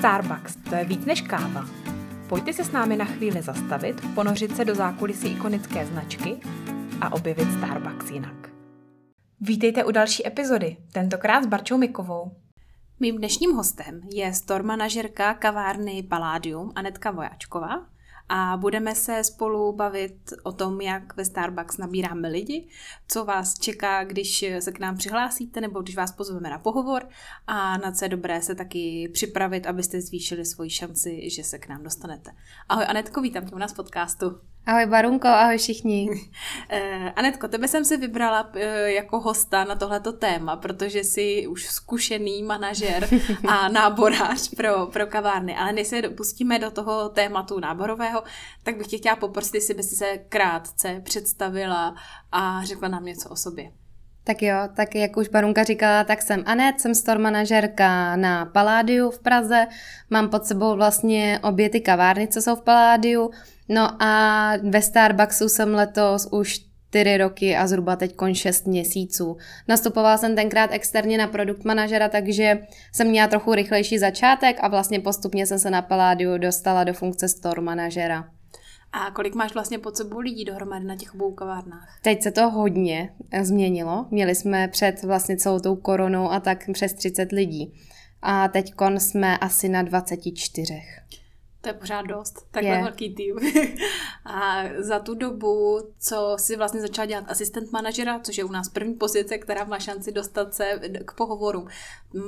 Starbucks, to je víc než káva. Pojďte se s námi na chvíli zastavit, ponořit se do zákulisí ikonické značky a objevit Starbucks jinak. Vítejte u další epizody, tentokrát s Barčou Mikovou. Mým dnešním hostem je store manažerka kavárny Palladium Anetka Vojáčková, a budeme se spolu bavit o tom, jak ve Starbucks nabíráme lidi, co vás čeká, když se k nám přihlásíte nebo když vás pozveme na pohovor a na co je dobré se taky připravit, abyste zvýšili svoji šanci, že se k nám dostanete. Ahoj Anetko, vítám tě u nás podcastu. Ahoj Barunko, ahoj všichni. Eh, Anetko, tebe jsem si vybrala eh, jako hosta na tohleto téma, protože jsi už zkušený manažer a náborář pro, pro kavárny. Ale než se pustíme do toho tématu náborového, tak bych tě chtěla poprosit, jestli by si se krátce představila a řekla nám něco o sobě. Tak jo, tak jak už Barunka říkala, tak jsem Anet, jsem store manažerka na Paládiu v Praze. Mám pod sebou vlastně obě ty kavárny, co jsou v Paládiu. No a ve Starbucksu jsem letos už čtyři roky a zhruba teď kon 6 měsíců. Nastupovala jsem tenkrát externě na produkt manažera, takže jsem měla trochu rychlejší začátek a vlastně postupně jsem se na Paládiu dostala do funkce store manažera. A kolik máš vlastně pod sebou lidí dohromady na těch obou kavárnách? Teď se to hodně změnilo. Měli jsme před vlastně celou tou koronou a tak přes 30 lidí. A teď jsme asi na 24. To je pořád dost, takhle je. velký tým. a za tu dobu, co si vlastně začala dělat asistent manažera, což je u nás první pozice, která má šanci dostat se k pohovoru,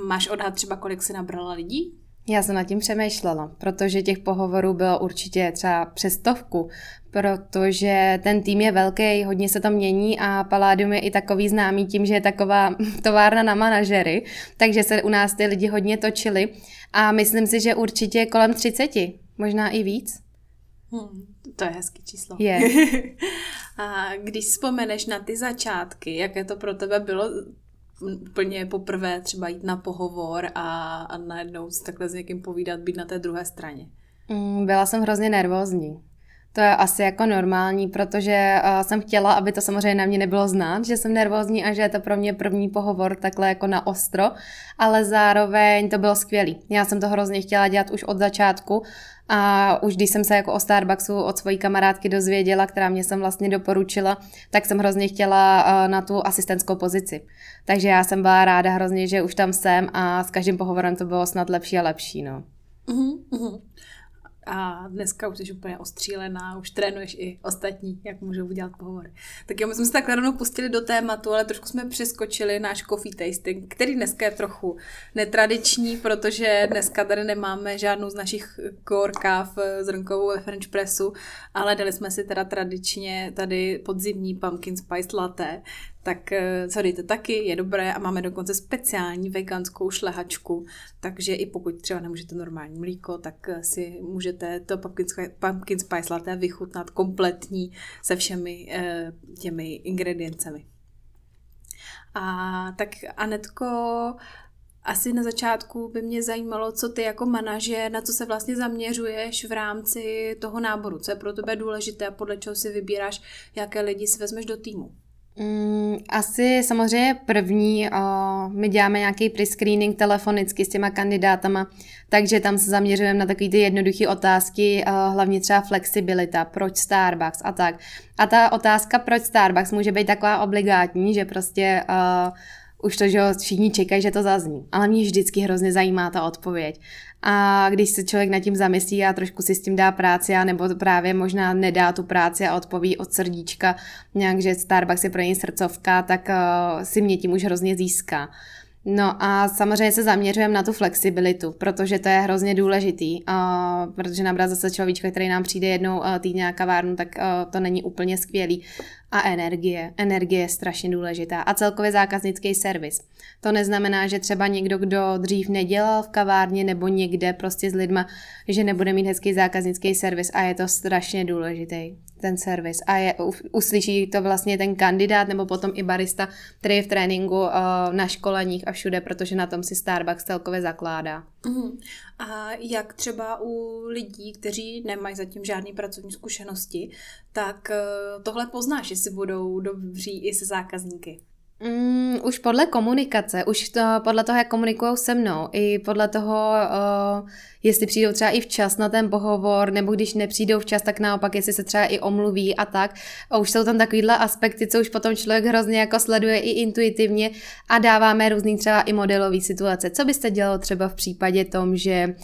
máš odhad třeba, kolik si nabrala lidí? Já jsem nad tím přemýšlela, protože těch pohovorů bylo určitě třeba přes stovku, protože ten tým je velký, hodně se to mění a Palladium je i takový známý tím, že je taková továrna na manažery, takže se u nás ty lidi hodně točili a myslím si, že určitě kolem 30, možná i víc. Hmm, to je hezký číslo. Je. a když vzpomeneš na ty začátky, jaké to pro tebe bylo úplně poprvé třeba jít na pohovor a, a najednou takhle s někým povídat, být na té druhé straně? Mm, byla jsem hrozně nervózní. To je asi jako normální, protože uh, jsem chtěla, aby to samozřejmě na mě nebylo znát, že jsem nervózní a že je to pro mě první pohovor takhle jako na ostro, ale zároveň to bylo skvělý. Já jsem to hrozně chtěla dělat už od začátku a už když jsem se jako o Starbucksu od svojí kamarádky dozvěděla, která mě jsem vlastně doporučila, tak jsem hrozně chtěla uh, na tu asistentskou pozici. Takže já jsem byla ráda hrozně, že už tam jsem a s každým pohovorem to bylo snad lepší a lepší. No. Uh-huh, uh-huh. A dneska už jsi úplně ostřílená, už trénuješ i ostatní, jak můžou udělat pohovory. Tak jo, my jsme se tak rovnou pustili do tématu, ale trošku jsme přeskočili náš coffee tasting, který dneska je trochu netradiční, protože dneska tady nemáme žádnou z našich core káv zrnkovou ve French pressu, ale dali jsme si teda tradičně tady podzimní pumpkin spice latte, tak eh, co dejte taky, je dobré a máme dokonce speciální veganskou šlehačku, takže i pokud třeba nemůžete normální mlíko, tak eh, si můžete to pumpkin, pumpkin spice latte vychutnat kompletní se všemi eh, těmi ingrediencemi. A tak Anetko, asi na začátku by mě zajímalo, co ty jako manažer, na co se vlastně zaměřuješ v rámci toho náboru, co je pro tebe důležité a podle čeho si vybíráš, jaké lidi si vezmeš do týmu. Mm, asi samozřejmě první, my děláme nějaký prescreening telefonicky s těma kandidátama, takže tam se zaměřujeme na takové ty jednoduché otázky, hlavně třeba flexibilita, proč Starbucks a tak. A ta otázka proč Starbucks může být taková obligátní, že prostě už to, že všichni čekají, že to zazní. Ale mě vždycky hrozně zajímá ta odpověď. A když se člověk nad tím zamyslí a trošku si s tím dá práci, a nebo právě možná nedá tu práci a odpoví od srdíčka nějak, že Starbucks je pro něj srdcovka, tak uh, si mě tím už hrozně získá. No a samozřejmě se zaměřujeme na tu flexibilitu, protože to je hrozně důležitý, uh, protože nabrat zase človíčka, který nám přijde jednou uh, týdně na kavárnu, tak uh, to není úplně skvělý. A energie. Energie je strašně důležitá. A celkově zákaznický servis. To neznamená, že třeba někdo, kdo dřív nedělal v kavárně nebo někde prostě s lidma, že nebude mít hezký zákaznický servis a je to strašně důležitý ten servis a je, uslyší to vlastně ten kandidát nebo potom i barista, který je v tréninku uh, na školeních a všude, protože na tom si Starbucks celkově zakládá. Uh-huh. A jak třeba u lidí, kteří nemají zatím žádné pracovní zkušenosti, tak uh, tohle poznáš, jestli budou dobří i se zákazníky? Mm, už podle komunikace, už to, podle toho, jak komunikují se mnou, i podle toho, uh, jestli přijdou třeba i včas na ten pohovor, nebo když nepřijdou včas, tak naopak, jestli se třeba i omluví a tak. A už jsou tam takovýhle aspekty, co už potom člověk hrozně jako sleduje i intuitivně a dáváme různý třeba i modelový situace. Co byste dělal třeba v případě tom, že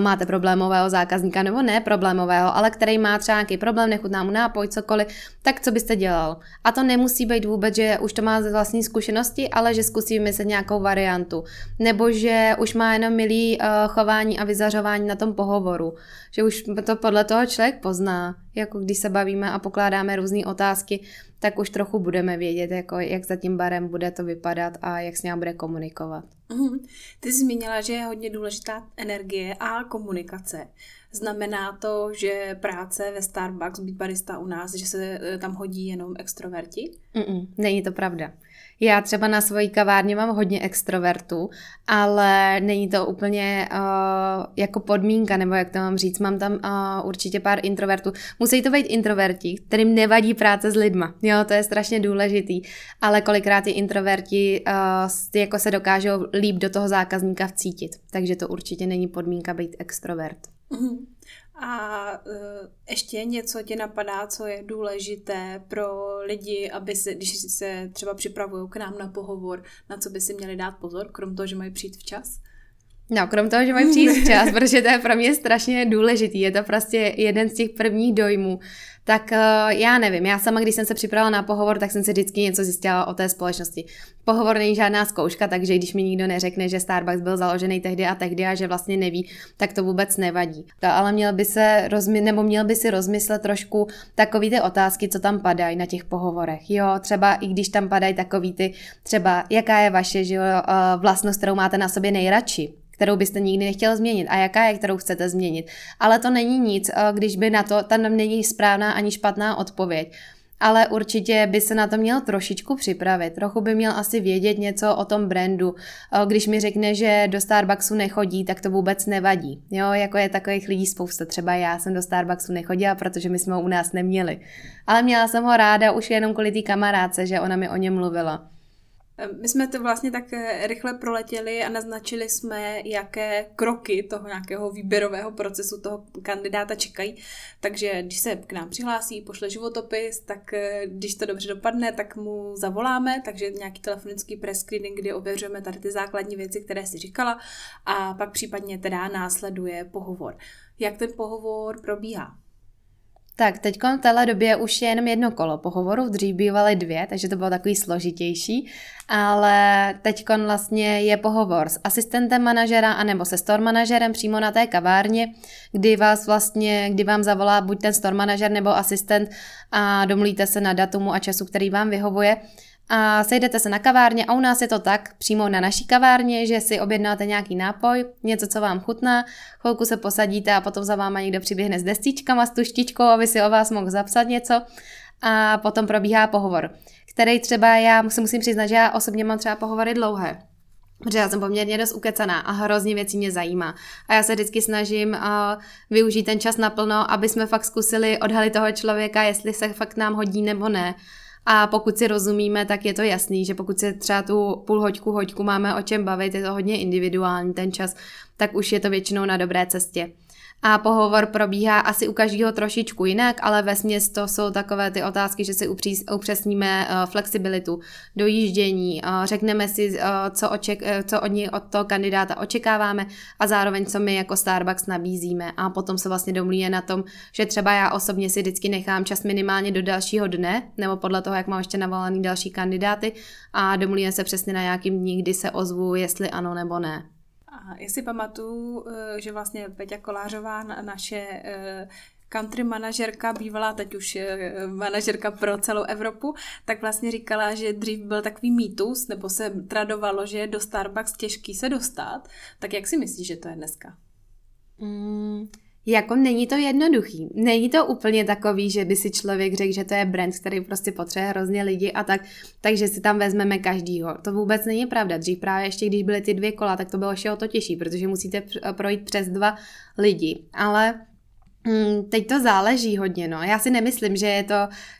máte problémového zákazníka, nebo ne problémového, ale který má třeba nějaký problém, nechutná mu nápoj, cokoliv, tak co byste dělal? A to nemusí být vůbec, že už to má vlastní zkušenosti, ale že zkusí vymyslet nějakou variantu. Nebo že už má jenom milý uh, chování a vyzařování na tom pohovoru. Že už to podle toho člověk pozná. Jako když se bavíme a pokládáme různé otázky, tak už trochu budeme vědět, jako jak za tím barem bude to vypadat a jak s ním bude komunikovat. Uhum. Ty jsi zmínila, že je hodně důležitá energie a komunikace. Znamená to, že práce ve Starbucks, být barista u nás, že se eh, tam hodí jenom extroverti? Mm-mm, není to pravda. Já třeba na svojí kavárně mám hodně extrovertů, ale není to úplně uh, jako podmínka, nebo jak to mám říct. Mám tam uh, určitě pár introvertů. Musí to být introverti, kterým nevadí práce s lidma. Jo, to je strašně důležitý. Ale kolikrát ty introverti uh, jako se dokážou líp do toho zákazníka vcítit. Takže to určitě není podmínka být extrovert. Mm-hmm. A uh, ještě něco tě napadá, co je důležité pro lidi, aby se, když se třeba připravují k nám na pohovor, na co by si měli dát pozor, krom toho, že mají přijít včas? No, krom toho, že mají přijít včas, protože to je pro mě strašně důležitý. Je to prostě jeden z těch prvních dojmů. Tak uh, já nevím, já sama, když jsem se připravila na pohovor, tak jsem si vždycky něco zjistila o té společnosti. Pohovor není žádná zkouška, takže když mi nikdo neřekne, že Starbucks byl založený tehdy a tehdy a že vlastně neví, tak to vůbec nevadí. To ale měl by se rozmy- nebo měl by si rozmyslet trošku takový ty otázky, co tam padají na těch pohovorech. Jo, třeba i když tam padají takový ty, třeba jaká je vaše že uh, vlastnost, kterou máte na sobě nejradši kterou byste nikdy nechtěl změnit a jaká je, kterou chcete změnit. Ale to není nic, eh, když by na to, tam není správná ani špatná odpověď. Ale určitě by se na to měl trošičku připravit. Trochu by měl asi vědět něco o tom brandu. Eh, když mi řekne, že do Starbucksu nechodí, tak to vůbec nevadí. Jo, jako je takových lidí spousta. Třeba já jsem do Starbucksu nechodila, protože my jsme ho u nás neměli. Ale měla jsem ho ráda už jenom kvůli té kamarádce, že ona mi o něm mluvila. My jsme to vlastně tak eh, rychle proletěli a naznačili jsme, jaké kroky toho nějakého výběrového procesu toho kandidáta čekají. Takže když se k nám přihlásí, pošle životopis, tak eh, když to dobře dopadne, tak mu zavoláme, takže nějaký telefonický press screening, kdy ověřujeme tady ty základní věci, které si říkala a pak případně teda následuje pohovor. Jak ten pohovor probíhá? Tak, teď v téhle době už je jenom jedno kolo pohovoru, dřív bývaly dvě, takže to bylo takový složitější, ale teď vlastně je pohovor s asistentem manažera anebo se store manažerem přímo na té kavárně, kdy vás vlastně, kdy vám zavolá buď ten store manažer nebo asistent a domlíte se na datumu a času, který vám vyhovuje a sejdete se na kavárně a u nás je to tak, přímo na naší kavárně, že si objednáte nějaký nápoj, něco, co vám chutná, chvilku se posadíte a potom za váma někdo přiběhne s destičkama, s tuštičkou, aby si o vás mohl zapsat něco a potom probíhá pohovor, který třeba já musím, musím přiznat, že já osobně mám třeba pohovory dlouhé. Protože já jsem poměrně dost ukecaná a hrozně věcí mě zajímá. A já se vždycky snažím uh, využít ten čas naplno, aby jsme fakt zkusili odhalit toho člověka, jestli se fakt nám hodí nebo ne. A pokud si rozumíme, tak je to jasný, že pokud se třeba tu půl hoďku, hoďku máme o čem bavit, je to hodně individuální ten čas, tak už je to většinou na dobré cestě a pohovor probíhá asi u každého trošičku jinak, ale ve to jsou takové ty otázky, že si upřesníme eh, flexibilitu, dojíždění, eh, řekneme si, eh, co, oček, co od, ní, od toho kandidáta očekáváme a zároveň, co my jako Starbucks nabízíme. A potom se vlastně domluvíme na tom, že třeba já osobně si vždycky nechám čas minimálně do dalšího dne, nebo podle toho, jak mám ještě navolaný další kandidáty a domluvíme se přesně na nějakým dní, kdy se ozvu, jestli ano nebo ne. A já si pamatuju, eh, že vlastně Peťa Kolářová, naše eh, country manažerka, bývalá teď už eh, manažerka pro celou Evropu, tak vlastně říkala, že dřív byl takový mýtus, nebo se tradovalo, že je do Starbucks těžký se dostat. Tak jak si myslíš, že to je dneska? Mm, jako není to jednoduchý. Není to úplně takový, že by si člověk řekl, že to je brand, který prostě potřebuje hrozně lidi a tak, takže si tam vezmeme každýho. To vůbec není pravda. Dřív právě ještě, když byly ty dvě kola, tak to bylo ještě o to těžší, protože musíte projít přes dva lidi. Ale Hmm, teď to záleží hodně, no. Já si nemyslím, že je, to,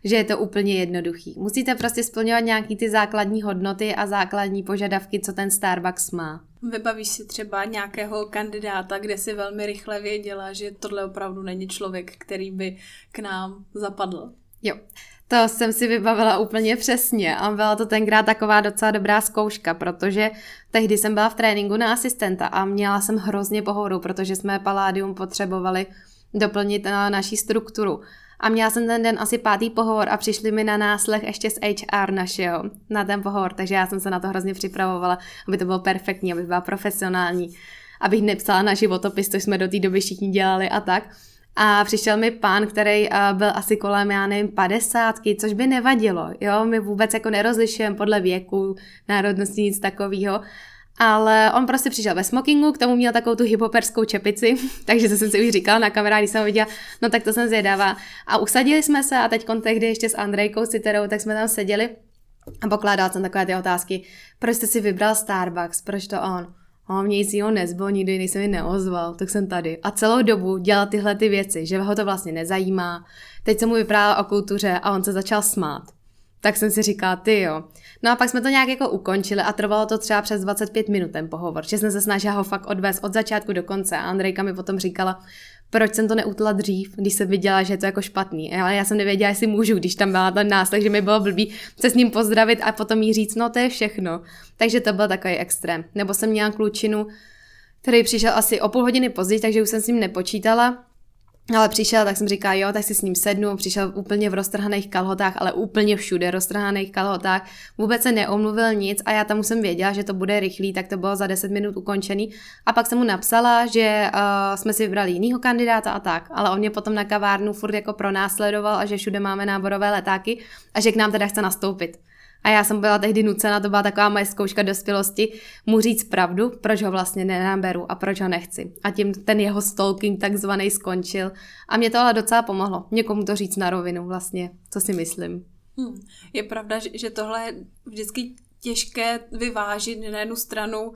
že je to úplně jednoduchý. Musíte prostě splňovat nějaký ty základní hodnoty a základní požadavky, co ten Starbucks má. Vybavíš si třeba nějakého kandidáta, kde si velmi rychle věděla, že tohle opravdu není člověk, který by k nám zapadl? Jo, to jsem si vybavila úplně přesně a byla to tenkrát taková docela dobrá zkouška, protože tehdy jsem byla v tréninku na asistenta a měla jsem hrozně pohodu, protože jsme Paládium potřebovali doplnit na naší strukturu. A měla jsem ten den asi pátý pohovor a přišli mi na náslech ještě z HR našeho na ten pohovor, takže já jsem se na to hrozně připravovala, aby to bylo perfektní, aby byla profesionální, abych nepsala na životopis, což jsme do té doby všichni dělali a tak. A přišel mi pán, který uh, byl asi kolem, já nevím, padesátky, což by nevadilo, jo, my vůbec jako nerozlišujeme podle věku, národnosti, nic takového. Ale on prostě přišel ve smokingu, k tomu měl takovou tu hypoperskou čepici, takže to jsem si už říkala na kamerách, když jsem ho viděla, no tak to jsem zvědavá. A usadili jsme se a teď tehdy ještě s Andrejkou Citerou, tak jsme tam seděli a pokládala jsem takové ty otázky, proč jste si vybral Starbucks, proč to on? A mě nic jiného nezbylo, nikdy nejsem mi neozval, tak jsem tady. A celou dobu dělal tyhle ty věci, že ho to vlastně nezajímá. Teď jsem mu vyprávěla o kultuře a on se začal smát. Tak jsem si říkala, ty jo. No a pak jsme to nějak jako ukončili a trvalo to třeba přes 25 minut ten pohovor, že jsem se snažila ho fakt odvést od začátku do konce a Andrejka mi potom říkala, proč jsem to neutla dřív, když jsem viděla, že je to jako špatný. Ale já jsem nevěděla, jestli můžu, když tam byla ten náslech, že mi bylo blbý se s ním pozdravit a potom jí říct, no to je všechno. Takže to byl takový extrém. Nebo jsem měla klučinu, který přišel asi o půl hodiny později, takže už jsem s ním nepočítala. Ale přišel, tak jsem říkal, jo, tak si s ním sednu, přišel úplně v roztrhaných kalhotách, ale úplně všude roztrhaných kalhotách, vůbec se neomluvil nic a já tam už jsem věděla, že to bude rychlý, tak to bylo za 10 minut ukončený. A pak jsem mu napsala, že uh, jsme si vybrali jinýho kandidáta a tak, ale on mě potom na kavárnu furt jako pronásledoval a že všude máme náborové letáky a že k nám teda chce nastoupit. A já jsem byla tehdy nucena, to byla taková moje zkouška dospělosti, mu říct pravdu, proč ho vlastně nenaberu a proč ho nechci. A tím ten jeho stalking takzvaný skončil. A mě to ale docela pomohlo. Někomu to říct na rovinu vlastně, co si myslím. Hmm. Je pravda, že tohle je vždycky těžké vyvážit na jednu stranu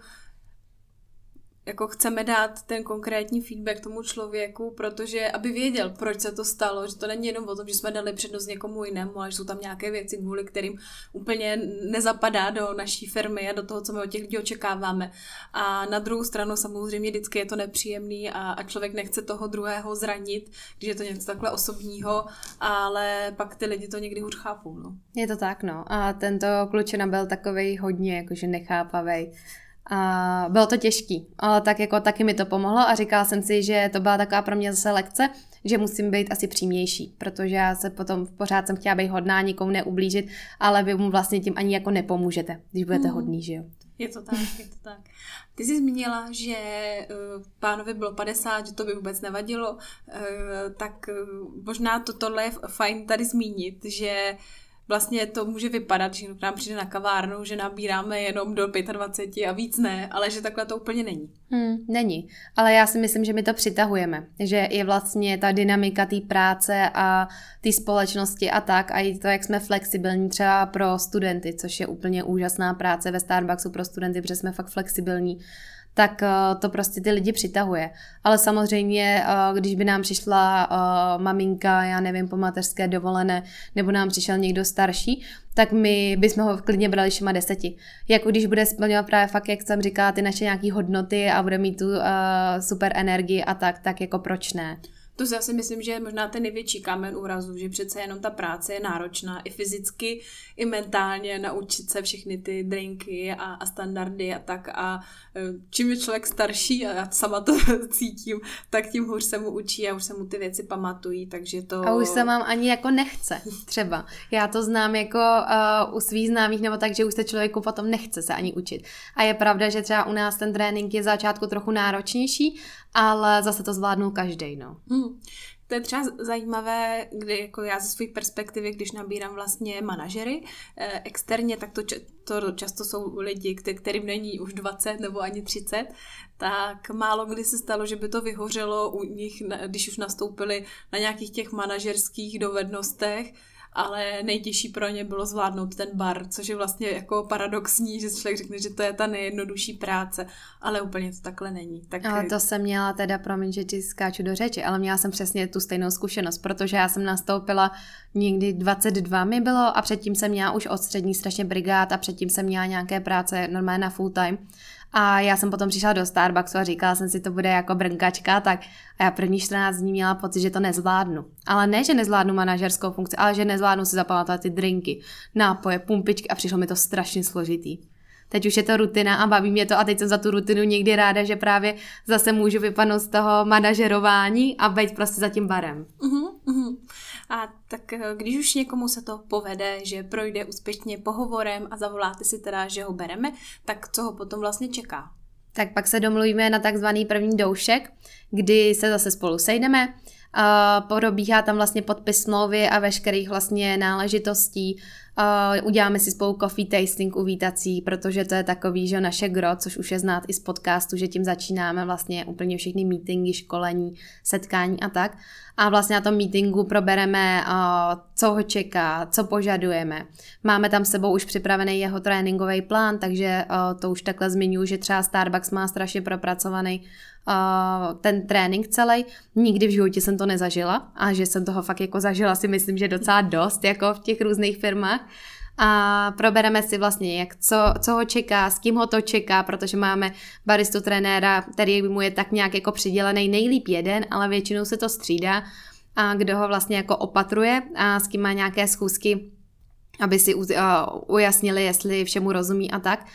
jako chceme dát ten konkrétní feedback tomu člověku, protože aby věděl, proč se to stalo, že to není jenom o tom, že jsme dali přednost někomu jinému, ale že jsou tam nějaké věci, kvůli kterým úplně nezapadá do naší firmy a do toho, co my od těch lidí očekáváme. A na druhou stranu samozřejmě vždycky je to nepříjemný a, a člověk nechce toho druhého zranit, když je to něco takhle osobního, ale pak ty lidi to někdy hůř chápou. No. Je to tak, no. A tento klučina byl takový hodně jakože nechápavý a bylo to těžký, ale tak jako taky mi to pomohlo a říkala jsem si, že to byla taková pro mě zase lekce, že musím být asi přímější, protože já se potom pořád jsem chtěla být hodná, nikomu neublížit, ale vy mu vlastně tím ani jako nepomůžete, když budete mm. hodný, že jo. Je to tak, je to tak. Ty jsi zmínila, že uh, pánovi bylo 50, že to by vůbec nevadilo, uh, tak uh, možná to tohle je fajn tady zmínit, že vlastně to může vypadat, že k nám přijde na kavárnu, že nabíráme jenom do 25 a víc ne, ale že takhle to úplně není. Hmm, není, ale já si myslím, že my to přitahujeme, že je vlastně ta dynamika té práce a té společnosti a tak a i to, jak jsme flexibilní třeba pro studenty, což je úplně úžasná práce ve Starbucksu pro studenty, protože jsme fakt flexibilní tak eh, to prostě ty lidi přitahuje. Ale samozřejmě, eh, když by nám přišla eh, maminka, já nevím, po mateřské dovolené, nebo nám přišel někdo starší, tak my bychom ho klidně brali všema deseti. Jako když bude splňovat právě fakt, jak jsem říkala, ty naše nějaké hodnoty a bude mít tu super energii a tak, tak jako proč ne. To si asi myslím, že je možná ten největší kámen úrazu, že přece jenom ta práce je náročná i fyzicky, i mentálně naučit se všechny ty drinky a, a standardy a tak a e, čím je člověk starší a já sama to cítím, tak tím hůř se mu učí a už se mu ty věci pamatují, takže to... A už se vám ani jako nechce třeba. Já to znám jako uh, u svých známých nebo tak, že už se člověku potom nechce se ani učit. A je pravda, že třeba u nás ten trénink je začátku trochu náročnější, ale zase to zvládnul každý, no. Hmm. To je třeba zajímavé, kdy jako já ze své perspektivy, když nabírám vlastně manažery eh, externě, tak to, to často jsou lidi, kterým není už 20 nebo ani 30, tak málo kdy se stalo, že by to vyhořelo u nich, když už nastoupili na nějakých těch manažerských dovednostech, ale nejtěžší pro ně bylo zvládnout ten bar, což je vlastně jako paradoxní, že člověk řekne, že to je ta nejjednodušší práce, ale úplně to takhle není. Tak... Ale to jsem měla teda, promiň, že ti skáču do řeči, ale měla jsem přesně tu stejnou zkušenost, protože já jsem nastoupila někdy 22 mi bylo a předtím jsem měla už od střední strašně brigád a předtím jsem měla nějaké práce normálně na full time a já jsem potom přišla do Starbucksu a říkala jsem si, to bude jako brnkačka, tak a já první 14 dní měla pocit, že to nezvládnu. Ale ne, že nezvládnu manažerskou funkci, ale že nezvládnu si zapamatovat ty drinky, nápoje, pumpičky a přišlo mi to strašně složitý. Teď už je to rutina a baví mě to a teď jsem za tu rutinu někdy ráda, že právě zase můžu vypadnout z toho manažerování a být prostě za tím barem. Uh-huh, uh-huh. A tak eh, když už někomu se to povede, že projde úspěšně pohovorem a zavoláte si teda, že ho bereme, tak co ho potom vlastně čeká? Tak pak se domluvíme na takzvaný první doušek, kdy se zase spolu sejdeme, probíhá tam vlastně podpis smlouvy a veškerých vlastně náležitostí. Uh, uděláme si spolu coffee tasting uvítací, protože to je takový, že naše gro, což už je znát i z podcastu, že tím začínáme vlastně úplně všechny meetingy, školení, setkání a tak. A vlastně na tom meetingu probereme, uh, co ho čeká, co požadujeme. Máme tam sebou už připravený jeho tréninkový plán, takže uh, to už takhle zmiňuji, že třeba Starbucks má strašně propracovaný ten trénink celý. Nikdy v životě jsem to nezažila a že jsem toho fakt jako zažila si myslím, že docela dost jako v těch různých firmách a probereme si vlastně, jak, co, co ho čeká, s kým ho to čeká, protože máme baristu trenéra, který mu je tak nějak jako přidělený nejlíp jeden, ale většinou se to střídá a kdo ho vlastně jako opatruje a s kým má nějaké schůzky, aby si ujasnili, jestli všemu rozumí a tak.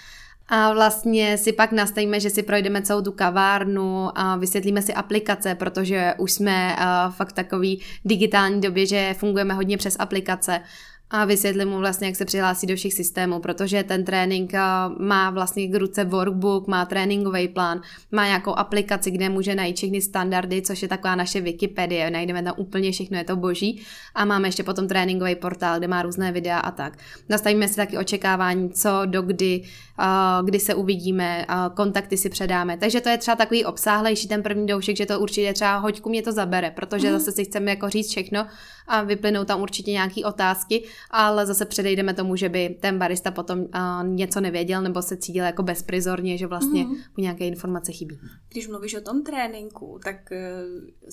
A vlastně si pak nastavíme, že si projdeme celou tu kavárnu a vysvětlíme si aplikace, protože už jsme uh, fakt takový digitální době, že fungujeme hodně přes aplikace a vysvětlím mu vlastně, jak se přihlásí do všech systémů, protože ten trénink eh, má vlastně k ruce workbook, má tréninkový plán, má nějakou aplikaci, kde může najít všechny standardy, což je taková naše Wikipedie, najdeme tam úplně všechno, je to boží. A máme ještě potom tréninkový portál, kde má různé videa a tak. Nastavíme si taky očekávání, co do kdy, eh, kdy se uvidíme, kontakty si předáme. Takže to je třeba takový obsáhlejší ten první doušek, že to určitě třeba hoďku mě to zabere, protože mm. zase si chceme jako říct všechno a vyplynou tam určitě nějaké otázky ale zase předejdeme tomu, že by ten barista potom uh, něco nevěděl nebo se cítil jako bezprizorně, že vlastně mm-hmm. mu nějaké informace chybí. Když mluvíš o tom tréninku, tak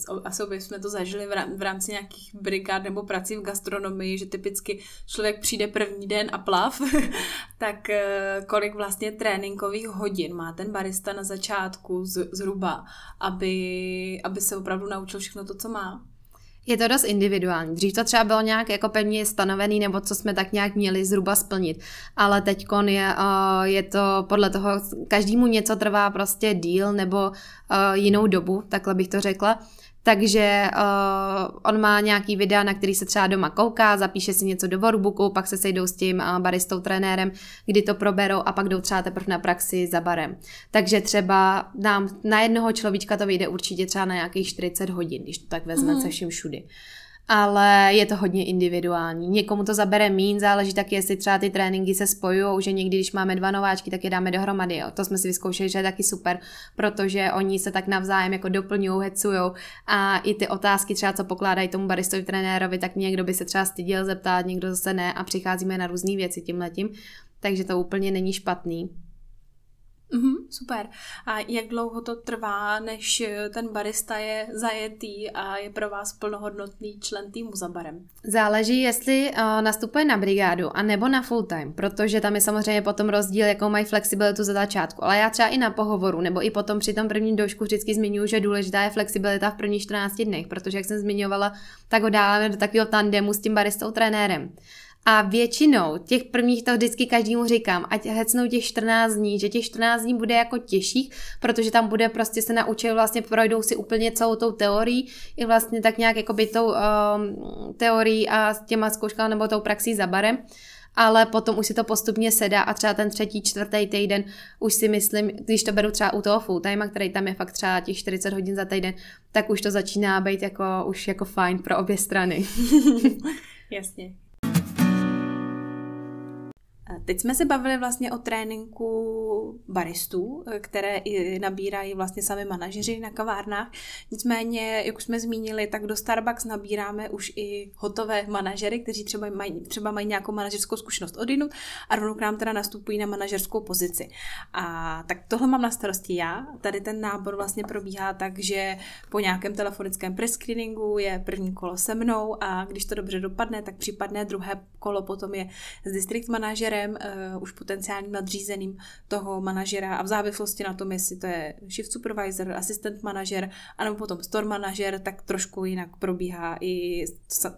uh, asi obě jsme to zažili v rámci nějakých brigád nebo prací v gastronomii, že typicky člověk přijde první den a plav, tak uh, kolik vlastně tréninkových hodin má ten barista na začátku z, zhruba, aby, aby se opravdu naučil všechno to, co má? Je to dost individuální. Dřív to třeba bylo nějak jako pevně stanovený, nebo co jsme tak nějak měli zhruba splnit. Ale teď je, uh, je to podle toho, každému něco trvá prostě díl nebo uh, jinou dobu, takhle bych to řekla. Takže uh, on má nějaký videa, na který se třeba doma kouká, zapíše si něco do workbooku, pak se sejdou s tím uh, baristou trenérem, kdy to proberou a pak jdou třeba teprve na praxi za barem. Takže třeba nám na jednoho človíčka to vyjde určitě třeba na nějakých 40 hodin, když to tak vezme mm. se vším všudy ale je to hodně individuální. Někomu to zabere mín, záleží taky, jestli třeba ty tréninky se spojují, že někdy, když máme dva nováčky, tak je dáme dohromady. Jo. To jsme si vyzkoušeli, že je taky super, protože oni se tak navzájem jako doplňují, hecují a i ty otázky třeba, co pokládají tomu baristovi trenérovi, tak někdo by se třeba styděl zeptat, někdo zase ne a přicházíme na různé věci tím letím. Takže to úplně není špatný. Mm-hmm, super. A jak dlouho to trvá, než ten barista je zajetý a je pro vás plnohodnotný člen týmu za barem? Záleží, jestli uh, nastupuje na brigádu a nebo na full time, protože tam je samozřejmě potom rozdíl, jakou mají flexibilitu za začátku. Ale já třeba i na pohovoru nebo i potom při tom prvním doušku vždycky zmiňuji, že důležitá je flexibilita v prvních 14 dnech, protože jak jsem zmiňovala, tak ho dáváme do takového tandemu s tím baristou trenérem. A většinou těch prvních to vždycky každému říkám, ať hecnou těch 14 dní, že těch 14 dní bude jako těžších, protože tam bude prostě se naučit, vlastně projdou si úplně celou tou teorií, i vlastně tak nějak jako by tou um, teorií a s těma zkouškami nebo tou praxí za barem ale potom už si to postupně sedá a třeba ten třetí, čtvrtý týden už si myslím, když to beru třeba u toho full time, který tam je fakt třeba těch 40 hodin za týden, tak už to začíná být jako, už jako fajn pro obě strany. Jasně. Teď jsme se bavili vlastně o tréninku baristů, které nabírají vlastně sami manažeři na kavárnách. Nicméně, jak už jsme zmínili, tak do Starbucks nabíráme už i hotové manažery, kteří třeba mají, třeba mají nějakou manažerskou zkušenost odinut a rovnou k nám teda nastupují na manažerskou pozici. A tak tohle mám na starosti já. Tady ten nábor vlastně probíhá tak, že po nějakém telefonickém prescreeningu je první kolo se mnou a když to dobře dopadne, tak případné druhé kolo potom je s district manažerem, uh, už potenciálním nadřízeným toho manažera a v závislosti na tom, jestli to je shift supervisor, assistant manažer, anebo potom store manažer, tak trošku jinak probíhá i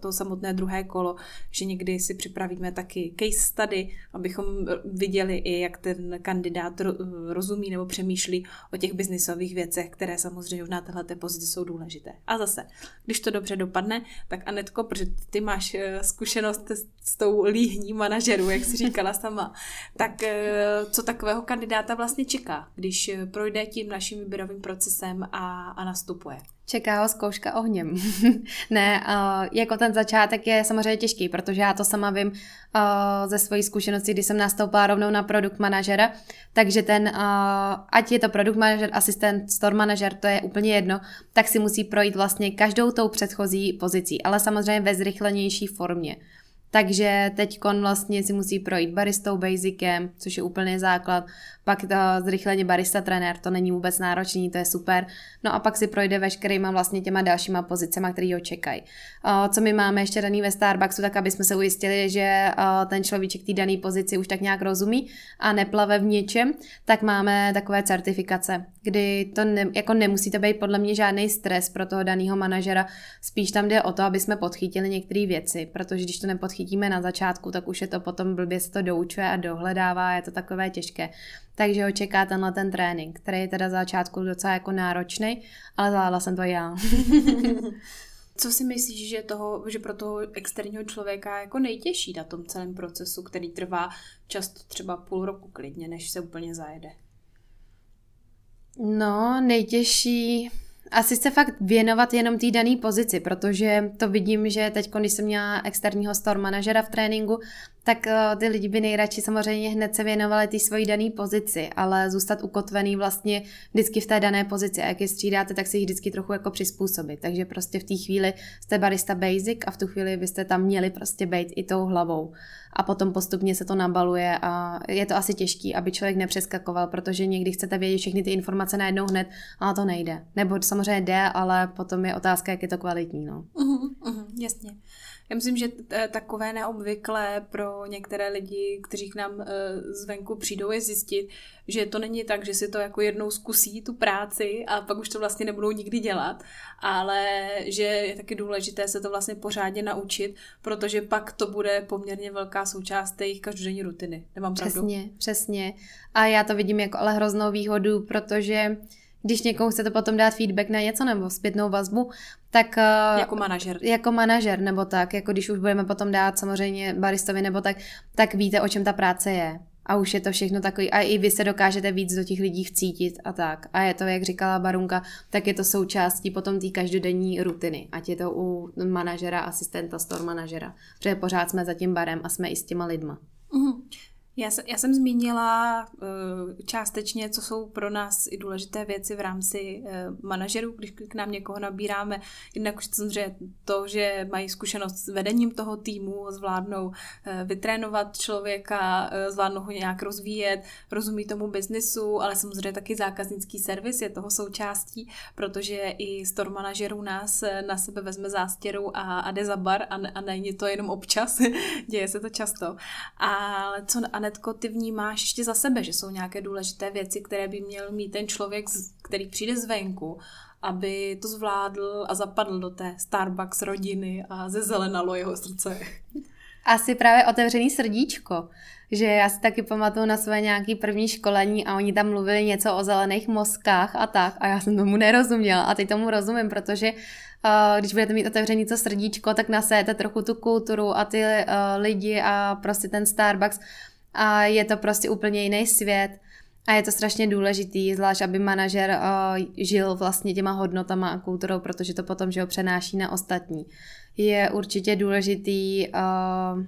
to samotné druhé kolo, že někdy si připravíme taky case study, abychom viděli i, jak ten kandidát rozumí nebo přemýšlí o těch biznisových věcech, které samozřejmě na téhle pozici jsou důležité. A zase, když to dobře dopadne, tak Anetko, protože ty máš eh, zkušenost s tou líhní manažerů, jak jsi říkala sama, tak eh, co takového kandidáta vlastně čeká, když eh, projde tím naším výběrovým procesem a, a nastupuje? Čeká ho zkouška ohněm. ne, uh, jako ten začátek je samozřejmě těžký, protože já to sama vím uh, ze své zkušenosti, kdy jsem nastoupila rovnou na produkt manažera, takže ten, uh, ať je to produkt manažer, asistent, store manažer, to je úplně jedno, tak si musí projít vlastně každou tou předchozí pozicí, ale samozřejmě ve zrychlenější formě. Takže teď vlastně si musí projít baristou, basicem, což je úplně základ, pak to zrychleně barista trenér, to není vůbec náročný, to je super. No a pak si projde veškerýma vlastně těma dalšíma pozicema, který ho čekají. Co my máme ještě daný ve Starbucksu, tak aby jsme se ujistili, že ten človíček té dané pozici už tak nějak rozumí a neplave v něčem, tak máme takové certifikace, kdy to ne, jako nemusí to být podle mě žádný stres pro toho daného manažera, spíš tam jde o to, aby jsme podchytili některé věci, protože když to nepodchytíme na začátku, tak už je to potom blbě se to doučuje a dohledává, je to takové těžké takže ho čeká tenhle ten trénink, který je teda začátku docela jako náročný, ale zvládla jsem to já. Co si myslíš, že, toho, že pro toho externího člověka jako nejtěžší na tom celém procesu, který trvá často třeba půl roku klidně, než se úplně zajede? No, nejtěžší asi se fakt věnovat jenom té dané pozici, protože to vidím, že teď, když jsem měla externího store manažera v tréninku, tak uh, ty lidi by nejradši samozřejmě hned se věnovali té svojí dané pozici, ale zůstat ukotvený vlastně vždycky v té dané pozici. A jak je střídáte, tak si jich vždycky trochu jako přizpůsobit. Takže prostě v té chvíli jste barista basic a v tu chvíli byste tam měli prostě být i tou hlavou. A potom postupně se to nabaluje a je to asi těžký, aby člověk nepřeskakoval, protože někdy chcete vědět všechny ty informace najednou hned, a to nejde. Nebo samozřejmě jde, ale potom je otázka, jak je to kvalitní. No. Uh-huh, uh-huh, jasně. Já myslím, že takové neobvyklé pro některé lidi, kteří k nám e, zvenku přijdou, je zjistit, že to není tak, že si to jako jednou zkusí tu práci a pak už to vlastně nebudou nikdy dělat, ale že je taky důležité se to vlastně pořádně naučit, protože pak to bude poměrně velká součást jejich každodenní rutiny. Nemám pravdu? Přesně, přesně. A já to vidím jako ale hroznou výhodu, protože když někomu chcete potom dát feedback na něco nebo zpětnou vazbu, tak... Eh, jako manažer. Jako manažer, nebo tak, jako když už budeme potom dát samozřejmě baristovi nebo tak, tak víte, o čem ta práce je. A už je to všechno takový, a i vy se dokážete víc do těch lidí vcítit a tak. A je to, jak říkala Barunka, tak je to součástí potom té každodenní rutiny. Ať je to u manažera, asistenta, store manažera. Protože pořád jsme za tím barem a jsme i s těma lidma. Mm-hmm. Já, já jsem zmínila uh, částečně, co jsou pro nás i důležité věci v rámci uh, manažerů, když k nám někoho nabíráme. Jednak už samozřejmě to, že mají zkušenost s vedením toho týmu, zvládnou uh, vytrénovat člověka, zvládnou ho nějak rozvíjet, rozumí tomu biznisu, ale samozřejmě taky zákaznický servis je toho součástí, protože i store manažerů nás na sebe vezme zástěru a, a jde za bar a, a není to jenom občas, děje se to často. Ale co a Anetko, ty vnímáš ještě za sebe, že jsou nějaké důležité věci, které by měl mít ten člověk, který přijde zvenku, aby to zvládl a zapadl do té Starbucks rodiny a zezelenalo jeho srdce? Asi právě otevřený srdíčko. Že já si taky pamatuju na své nějaké první školení a oni tam mluvili něco o zelených mozkách a tak a já jsem tomu nerozuměla a teď tomu rozumím, protože uh, když budete mít otevřený to srdíčko, tak nasejete trochu tu kulturu a ty uh, lidi a prostě ten Starbucks a je to prostě úplně jiný svět a je to strašně důležitý, zvlášť aby manažer uh, žil vlastně těma hodnotama a kulturou, protože to potom, že ho přenáší na ostatní. Je určitě důležitý uh,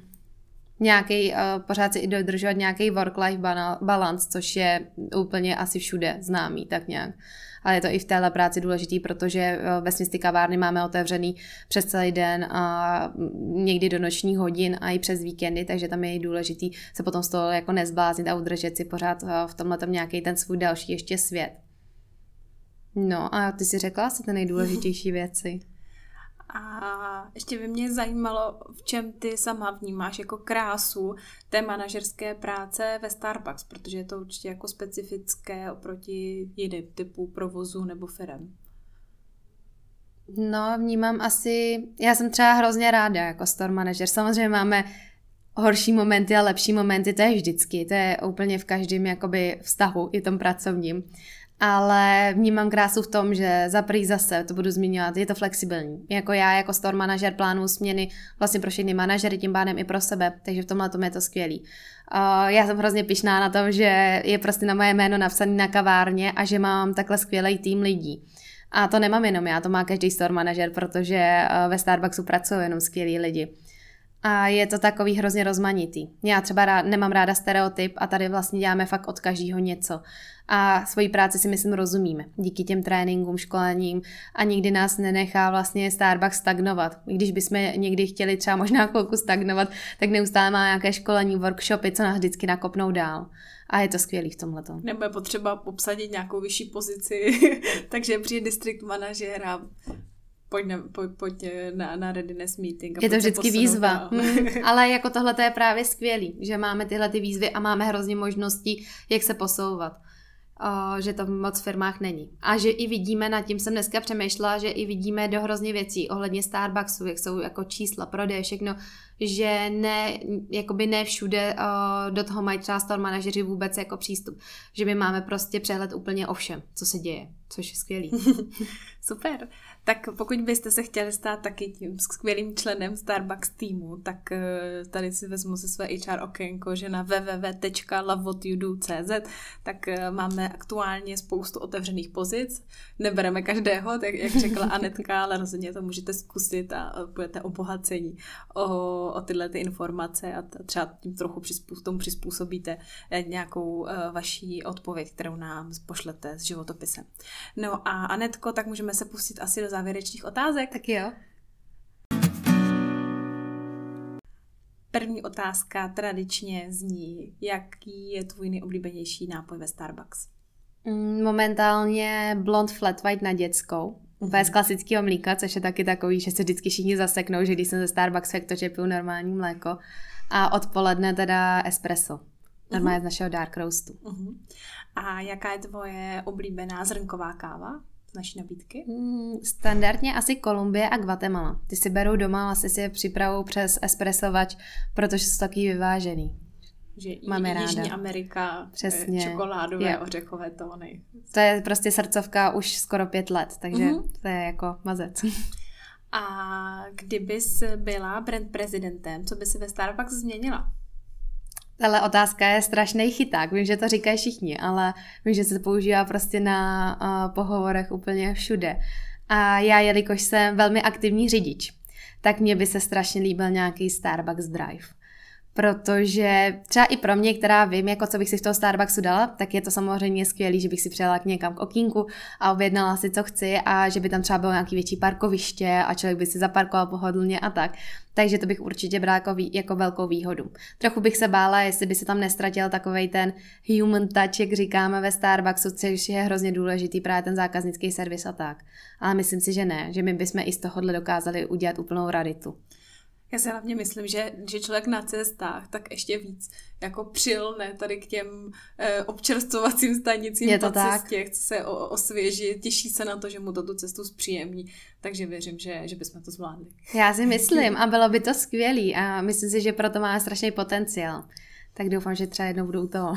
nějaký, uh, pořád si i dodržovat nějaký work-life balance, což je úplně asi všude známý, tak nějak. Ale je to i v téhle práci důležitý, protože ve smyslu kavárny máme otevřený přes celý den a někdy do nočních hodin a i přes víkendy, takže tam je důležitý se potom z toho jako nezbláznit a udržet si pořád v tomhle nějaký ten svůj další ještě svět. No a ty si řekla asi ty nejdůležitější věci. A ještě by mě zajímalo, v čem ty sama vnímáš jako krásu té manažerské práce ve Starbucks, protože je to určitě jako specifické oproti jiným typu provozu nebo firem. No, vnímám asi, já jsem třeba hrozně ráda jako store manager. Samozřejmě máme horší momenty a lepší momenty, to je vždycky, to je úplně v každém jakoby vztahu, i tom pracovním ale vnímám krásu v tom, že za prý zase, to budu zmiňovat, je to flexibilní. Jako já, jako store manažer plánuju směny vlastně pro všechny manažery, tím pádem i pro sebe, takže v tomhle tom je to skvělý. Já jsem hrozně pišná na tom, že je prostě na moje jméno napsaný na kavárně a že mám takhle skvělý tým lidí. A to nemám jenom já, to má každý store manažer, protože uh, ve Starbucksu pracují jenom skvělí lidi. A je to takový hrozně rozmanitý. Já třeba rád, nemám ráda stereotyp a tady vlastně děláme fakt od každého něco. A svoji práci si myslím rozumíme. Díky těm tréninkům, školením a nikdy nás nenechá vlastně Starbucks stagnovat. I když bychom někdy chtěli třeba možná chvilku stagnovat, tak neustále má nějaké školení, workshopy, co nás vždycky nakopnou dál. A je to skvělý v tomhle. Nebo je potřeba obsadit nějakou vyšší pozici, takže přijde district manažer a pojď, na, pojď, pojď na, na readiness meeting. A je to vždycky výzva. Hmm, ale jako tohle je právě skvělý, že máme tyhle ty výzvy a máme hrozně možností, jak se posouvat. O, že to v moc firmách není. A že i vidíme, nad tím jsem dneska přemýšlela, že i vidíme do hrozně věcí ohledně Starbucksu, jak jsou jako čísla, prodeje, všechno, že ne, jakoby ne všude o, do toho mají třeba store manažeři vůbec jako přístup. Že my máme prostě přehled úplně o všem, co se děje, což je skvělý. Super. Tak pokud byste se chtěli stát taky tím skvělým členem Starbucks týmu, tak eh, tady si vezmu se své HR okénko, že na www.lovewhatyoudo.cz tak eh, máme aktuálně spoustu otevřených pozic. Nebereme každého, tak jak řekla Anetka, ale rozhodně to můžete zkusit a budete obohacení o, o tyhle ty informace a třeba tím trochu přizpůsob, tomu přizpůsobíte eh, nějakou vaší odpověď, kterou nám pošlete s životopisem. No a Anetko, tak můžeme se pustit asi do závěrečných otázek. Tak jo. První otázka tradičně zní, jaký je tvůj nejoblíbenější nápoj ve Starbucks? Mm, momentálně blond flat white na dětskou. Úplně z klasického mlíka, což je taky takový, že se vždycky všichni zaseknou, že když jsem ze Starbucks, tak to, že piju normální mléko. A odpoledne teda espresso. Normálně uh-huh. z našeho dark roastu. Uh-huh. A jaká je tvoje oblíbená zrnková káva? Naší nabídky? Mm, standardně asi Kolumbie a Guatemala. Ty si berou doma, vlastně si je připravou přes espressovač, protože jsou taky vyvážený. Že Máme ráda. Jižní Amerika, eh, Přesně. čokoládové, jo. ořechové tóny. To je prostě srdcovka už skoro pět let, takže mm-hmm. to je jako mazec. A kdybys byla brand prezidentem, co by si ve Starbucks změnila? Ale otázka je strašný chyták. Vím, že to říkají všichni, ale vím, že se to používá prostě na uh, pohovorech úplně všude. A já, jelikož jsem velmi aktivní řidič, tak mě by se strašně líbil nějaký Starbucks Drive protože třeba i pro mě, která vím, jako co bych si v toho Starbucksu dala, tak je to samozřejmě skvělé, že bych si přijela k někam k okýnku a objednala si, co chci a že by tam třeba bylo nějaký větší parkoviště a člověk by si zaparkoval pohodlně a tak. Takže to bych určitě brala jako, jako velkou výhodu. Trochu bych se bála, jestli by se tam nestratil takový ten human touch, jak říkáme ve Starbucksu, což je hrozně důležitý, právě ten zákaznický servis a tak. Ale myslím si, že ne, že my bychom i z tohohle dokázali udělat úplnou raditu. Já si hlavně myslím, že, že člověk na cestách tak ještě víc jako přilne tady k těm eh, občerstvovacím stanicím Je to po tak. cestě, chce se o, osvěžit, těší se na to, že mu to tu cestu zpříjemní, takže věřím, že, že bychom to zvládli. Já si myslím a bylo by to skvělý a myslím si, že proto má strašný potenciál. Tak doufám, že třeba jednou budou toho.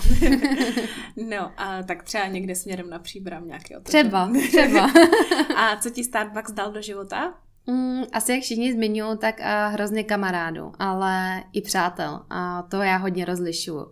no a tak třeba někde směrem na příbram nějaký Třeba, třeba. a co ti Starbucks dal do života? Mm, asi jak všichni zmiňují, tak uh, hrozně kamarádu, ale i přátel. A to já hodně rozlišuju.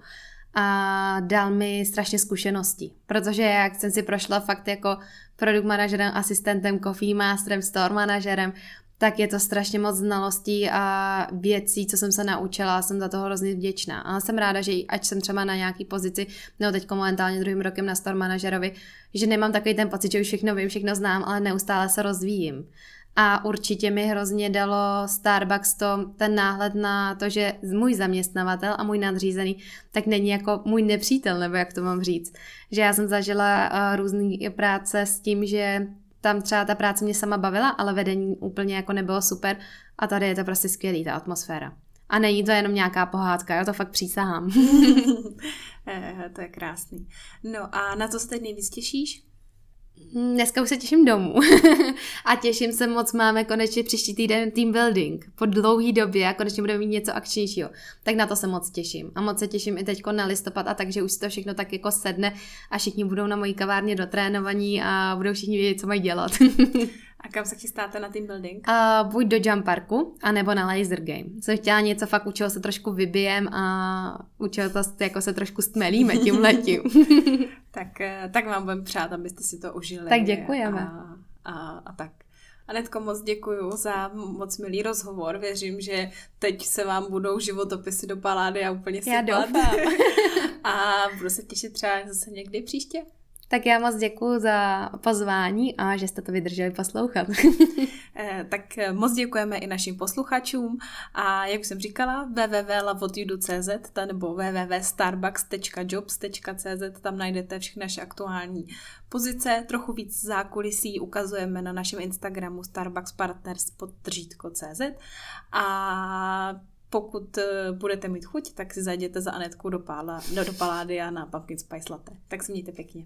A dal mi strašně zkušeností, protože jak jsem si prošla fakt jako produkt manažerem, asistentem, coffee masterem, store manažerem, tak je to strašně moc znalostí a věcí, co jsem se naučila, jsem za to hrozně vděčná. A jsem ráda, že ať jsem třeba na nějaký pozici, nebo teď momentálně druhým rokem na store manažerovi, že nemám takový ten pocit, že už všechno vím, všechno znám, ale neustále se rozvíjím. A určitě mi hrozně dalo Starbucks to, ten náhled na to, že můj zaměstnavatel a můj nadřízený tak není jako můj nepřítel, nebo jak to mám říct. Že já jsem zažila uh, různé práce s tím, že tam třeba ta práce mě sama bavila, ale vedení úplně jako nebylo super a tady je to prostě skvělý, ta atmosféra. A není to jenom nějaká pohádka, já to fakt přísahám. Eh, to je krásný. No a na co se teď nejvíc těšíš? Dneska už se těším domů a těším se moc, máme konečně příští týden team building. Po dlouhé době a konečně budeme mít něco akčnějšího. Tak na to se moc těším. A moc se těším i teď na listopad a takže už si to všechno tak jako sedne a všichni budou na mojí kavárně dotrénovaní a budou všichni vědět, co mají dělat. A kam se chystáte na team building? Uh, buď do Jump Parku, anebo na Laser Game. Jsem chtěla něco fakt, u čeho se trošku vybijem a u čeho to jako se trošku stmelíme tím letím. tak, eh, tak vám budem přát, abyste si to užili. Tak děkujeme. A, a, a tak. Anetko, moc děkuji za moc milý rozhovor. Věřím, že teď se vám budou životopisy do palády a úplně sypat. Já doufám. a budu se těšit třeba zase někdy příště. Tak já moc děkuji za pozvání a že jste to vydrželi poslouchat. Eh, tak eh, moc děkujeme i našim posluchačům a jak jsem říkala, www.lavotyudu.cz nebo www.starbucks.jobs.cz tam najdete všechny naše aktuální pozice, trochu víc zákulisí ukazujeme na našem Instagramu Starbucks Partners CZ a pokud eh, budete mít chuť, tak si zajděte za Anetku do, pála, do, do Paládia na Pumpkin Spice Latte. Tak se mějte pěkně.